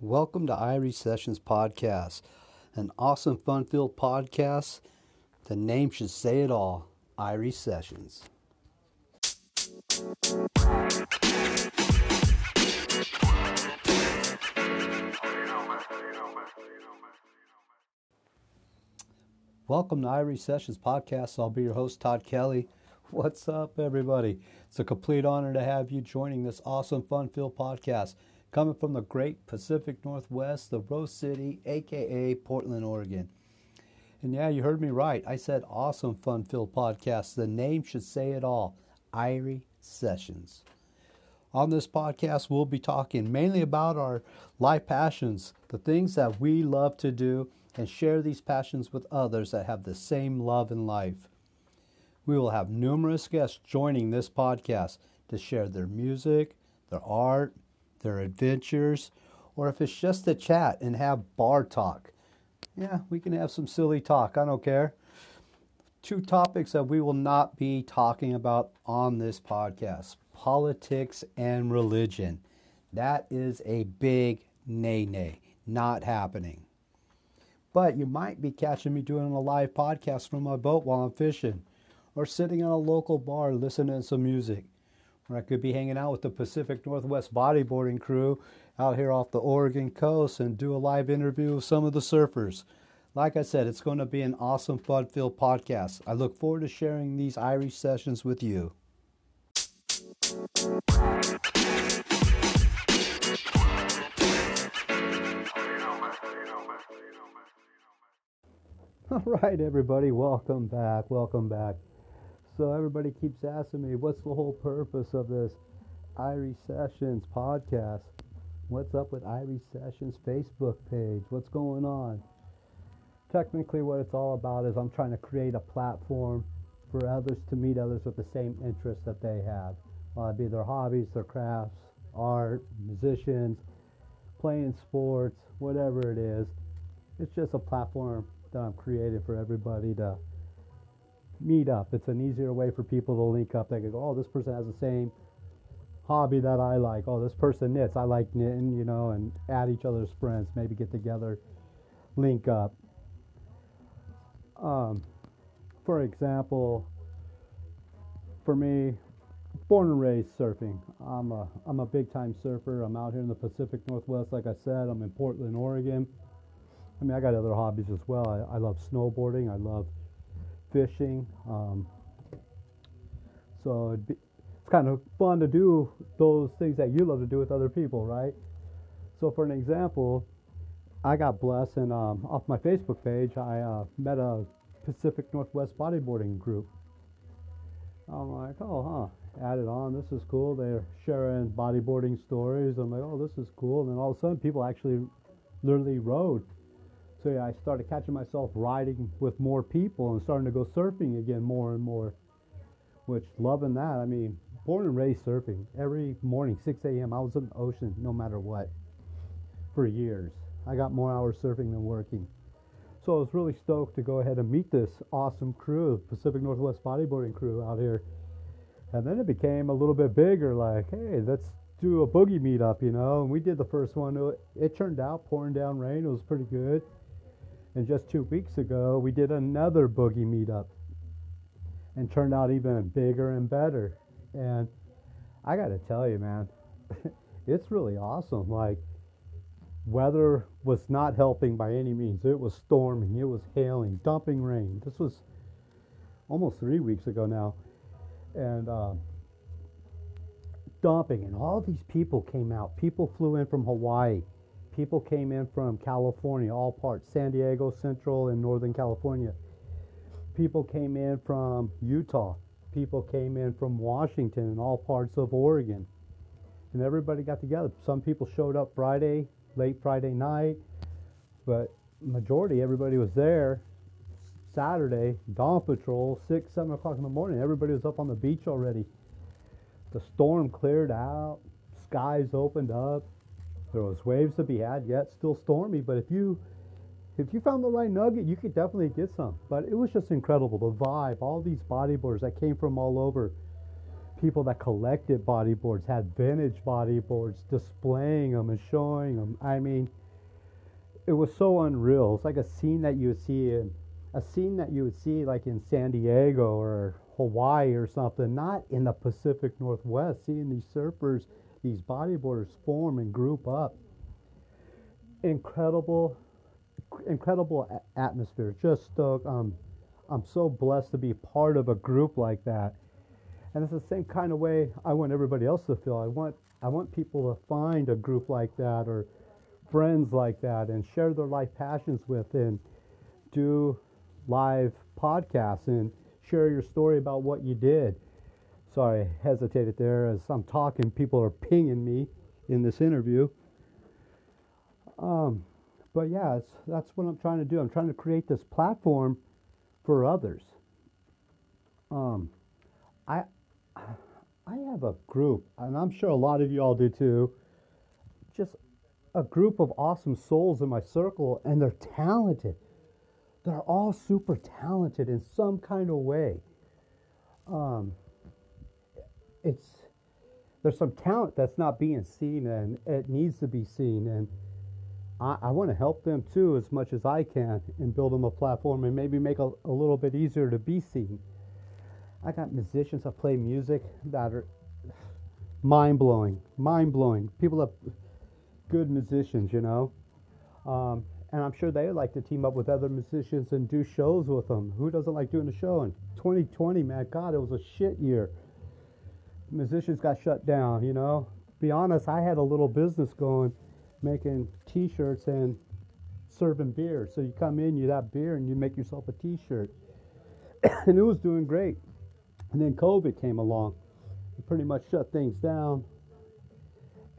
Welcome to Irie Sessions Podcast, an awesome, fun filled podcast. The name should say it all Irie Sessions. Welcome to Irie Sessions Podcast. I'll be your host, Todd Kelly. What's up, everybody? It's a complete honor to have you joining this awesome, fun filled podcast coming from the great Pacific Northwest, the Rose City, aka Portland, Oregon. And yeah, you heard me right. I said awesome, fun filled podcast. The name should say it all Irie Sessions. On this podcast, we'll be talking mainly about our life passions, the things that we love to do, and share these passions with others that have the same love in life. We will have numerous guests joining this podcast to share their music, their art, their adventures, or if it's just a chat and have bar talk. Yeah, we can have some silly talk. I don't care. Two topics that we will not be talking about on this podcast politics and religion. That is a big nay nay. Not happening. But you might be catching me doing a live podcast from my boat while I'm fishing, or sitting in a local bar listening to some music or I could be hanging out with the Pacific Northwest bodyboarding crew out here off the Oregon coast and do a live interview with some of the surfers. Like I said, it's going to be an awesome, fun filled podcast. I look forward to sharing these Irie sessions with you. All right, everybody, welcome back. Welcome back. So everybody keeps asking me, what's the whole purpose of this Irie Sessions podcast? What's up with Irie Sessions Facebook page? What's going on? Technically, what it's all about is I'm trying to create a platform for others to meet others with the same interests that they have. Be their hobbies, their crafts, art, musicians, playing sports, whatever it is. It's just a platform I'm creating for everybody to meet up. It's an easier way for people to link up. They can go, oh, this person has the same hobby that I like. Oh, this person knits. I like knitting, you know, and add each other's friends. Maybe get together, link up. Um, for example, for me, born and raised surfing. I'm a I'm a big time surfer. I'm out here in the Pacific Northwest. Like I said, I'm in Portland, Oregon. I mean, I got other hobbies as well. I, I love snowboarding. I love fishing. Um, so be, it's kind of fun to do those things that you love to do with other people, right? So, for an example, I got blessed and um, off my Facebook page, I uh, met a Pacific Northwest bodyboarding group. I'm like, oh, huh, added on. This is cool. They're sharing bodyboarding stories. I'm like, oh, this is cool. And then all of a sudden, people actually literally rode so yeah, I started catching myself riding with more people and starting to go surfing again more and more. Which loving that. I mean, born and raised surfing. Every morning, 6 a.m. I was in the ocean no matter what for years. I got more hours surfing than working. So I was really stoked to go ahead and meet this awesome crew, Pacific Northwest bodyboarding crew out here. And then it became a little bit bigger, like, hey, let's do a boogie meetup, you know. And we did the first one. It turned out pouring down rain. It was pretty good. And just two weeks ago, we did another boogie meetup and turned out even bigger and better. And I got to tell you, man, it's really awesome. Like, weather was not helping by any means. It was storming, it was hailing, dumping rain. This was almost three weeks ago now. And, uh, dumping, and all these people came out. People flew in from Hawaii people came in from California, all parts, San Diego, Central, and Northern California. People came in from Utah. People came in from Washington and all parts of Oregon. And everybody got together. Some people showed up Friday, late Friday night, but majority, everybody was there. Saturday, dawn patrol, 6, 7 o'clock in the morning. Everybody was up on the beach already. The storm cleared out, skies opened up, there was waves to be had, yet still stormy. But if you if you found the right nugget, you could definitely get some. But it was just incredible. The vibe, all these bodyboards that came from all over. People that collected bodyboards had vintage bodyboards, displaying them and showing them. I mean, it was so unreal. It's like a scene that you would see in a scene that you would see like in San Diego or Hawaii or something, not in the Pacific Northwest. Seeing these surfers, these bodyboarders form and group up. Incredible incredible atmosphere. Just stoked. Um, I'm so blessed to be part of a group like that. And it's the same kind of way I want everybody else to feel. I want I want people to find a group like that or friends like that and share their life passions with and do live podcasts and share your story about what you did. Sorry, I hesitated there as I'm talking. People are pinging me in this interview. Um, but yeah, that's what I'm trying to do. I'm trying to create this platform for others. Um, I I have a group, and I'm sure a lot of you all do too. Just a group of awesome souls in my circle, and they're talented. They're all super talented in some kind of way. Um, it's there's some talent that's not being seen, and it needs to be seen, and I, I want to help them too as much as I can and build them a platform and maybe make a, a little bit easier to be seen. I got musicians that play music that are mind blowing, mind blowing. People that good musicians, you know. Um, and I'm sure they would like to team up with other musicians and do shows with them. Who doesn't like doing a show? In 2020, man, God, it was a shit year. Musicians got shut down, you know. Be honest, I had a little business going making T-shirts and serving beer. So you come in, you have beer, and you make yourself a T-shirt, and it was doing great. And then COVID came along, it pretty much shut things down.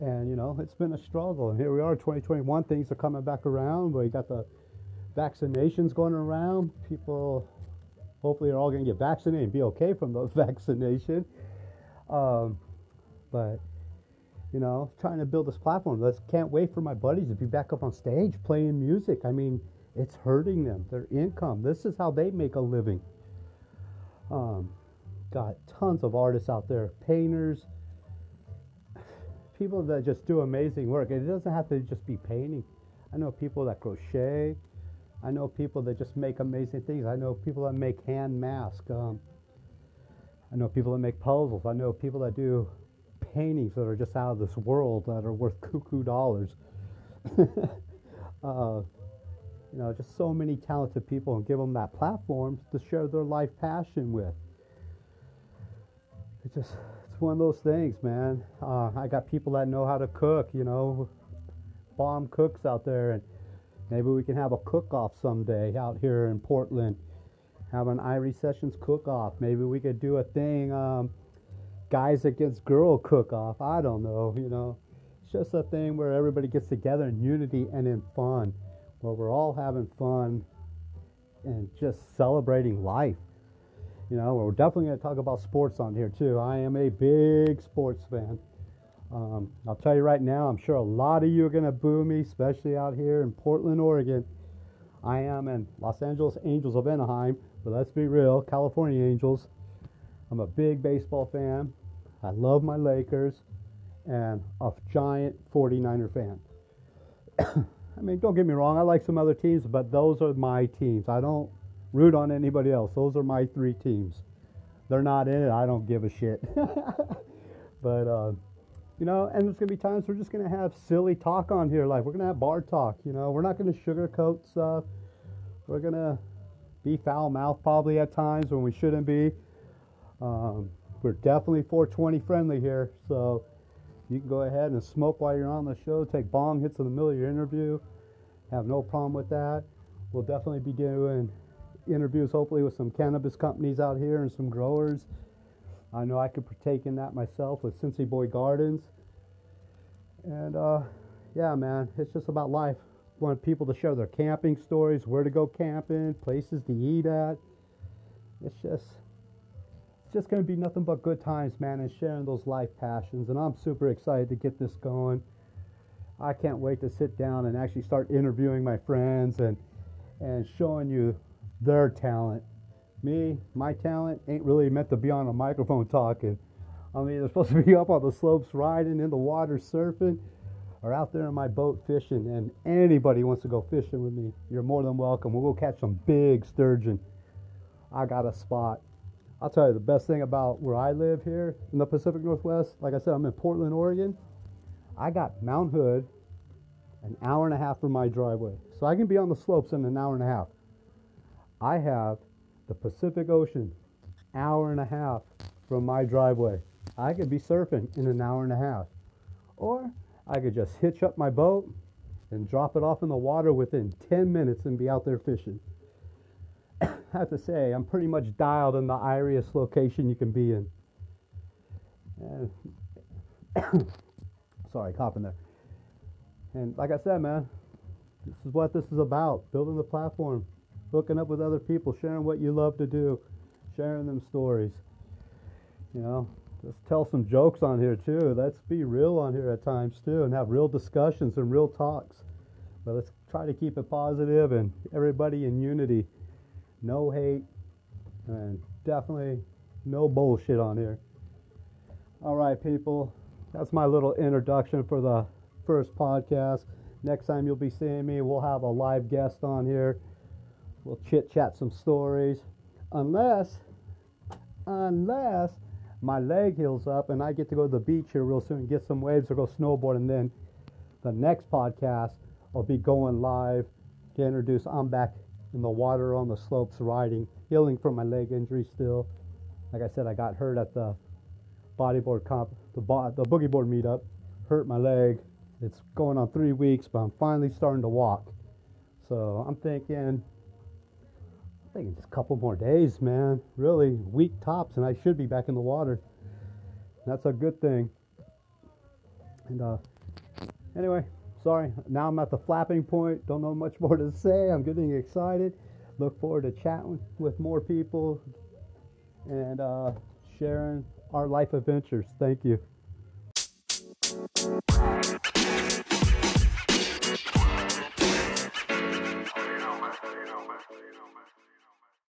And you know, it's been a struggle. And here we are, 2021. Things are coming back around. We got the vaccinations going around. People, hopefully, are all going to get vaccinated and be okay from the vaccinations. Um, but you know, trying to build this platform. Let's can't wait for my buddies to be back up on stage playing music. I mean, it's hurting them, their income. This is how they make a living. Um, got tons of artists out there, painters, people that just do amazing work. It doesn't have to just be painting. I know people that crochet. I know people that just make amazing things. I know people that make hand masks. Um, I know people that make puzzles. I know people that do paintings that are just out of this world that are worth cuckoo dollars. uh, you know, just so many talented people and give them that platform to share their life passion with. It's just, it's one of those things, man. Uh, I got people that know how to cook, you know, bomb cooks out there, and maybe we can have a cook-off someday out here in Portland. Have an Irie Sessions cook-off. Maybe we could do a thing. Um, guys against girl cook off. I don't know, you know. It's just a thing where everybody gets together in unity and in fun, where we're all having fun and just celebrating life. You know, we're definitely going to talk about sports on here too. I am a big sports fan. Um, I'll tell you right now, I'm sure a lot of you are going to boo me, especially out here in Portland, Oregon. I am in Los Angeles Angels of Anaheim, but let's be real, California Angels. I'm a big baseball fan. I love my Lakers and a giant 49er fan. I mean, don't get me wrong, I like some other teams, but those are my teams. I don't root on anybody else. Those are my three teams. They're not in it, I don't give a shit. but, uh, you know, and there's going to be times we're just going to have silly talk on here. Like, we're going to have bar talk, you know. We're not going to sugarcoat stuff. We're going to be foul mouthed probably at times when we shouldn't be. Um, we're definitely 420 friendly here, so you can go ahead and smoke while you're on the show. Take bong hits in the middle of your interview. Have no problem with that. We'll definitely be doing interviews, hopefully, with some cannabis companies out here and some growers. I know I could partake in that myself with Cincy Boy Gardens. And uh, yeah, man, it's just about life. Want people to share their camping stories, where to go camping, places to eat at. It's just it's just going to be nothing but good times, man, and sharing those life passions. And I'm super excited to get this going. I can't wait to sit down and actually start interviewing my friends and and showing you their talent. Me, my talent ain't really meant to be on a microphone talking. I mean, they're supposed to be up on the slopes riding in the water surfing or out there in my boat fishing. And anybody wants to go fishing with me, you're more than welcome. We'll go catch some big sturgeon. I got a spot. I'll tell you the best thing about where I live here in the Pacific Northwest. Like I said, I'm in Portland, Oregon. I got Mount Hood an hour and a half from my driveway. So I can be on the slopes in an hour and a half. I have the Pacific Ocean hour and a half from my driveway. I could be surfing in an hour and a half. Or I could just hitch up my boat and drop it off in the water within 10 minutes and be out there fishing. I have to say, I'm pretty much dialed in the iriest location you can be in. And sorry, coughing there. And like I said, man, this is what this is about building the platform, hooking up with other people, sharing what you love to do, sharing them stories. You know, let's tell some jokes on here too. Let's be real on here at times too and have real discussions and real talks. But let's try to keep it positive and everybody in unity. No hate and definitely no bullshit on here. All right, people. That's my little introduction for the first podcast. Next time you'll be seeing me, we'll have a live guest on here. We'll chit chat some stories. Unless, unless my leg heals up and I get to go to the beach here real soon, get some waves or go snowboard, and then the next podcast will be going live to introduce. I'm back in the water on the slopes riding, healing from my leg injury still. Like I said, I got hurt at the bodyboard comp, the, bo- the boogie board meetup, hurt my leg. It's going on three weeks, but I'm finally starting to walk. So I'm thinking, I'm thinking just a couple more days, man. Really, week tops, and I should be back in the water. That's a good thing. And uh, anyway, sorry. Now I'm at the flapping point. Don't know much more to say. I'm getting excited. Look forward to chatting with more people and uh, sharing our life adventures. Thank you.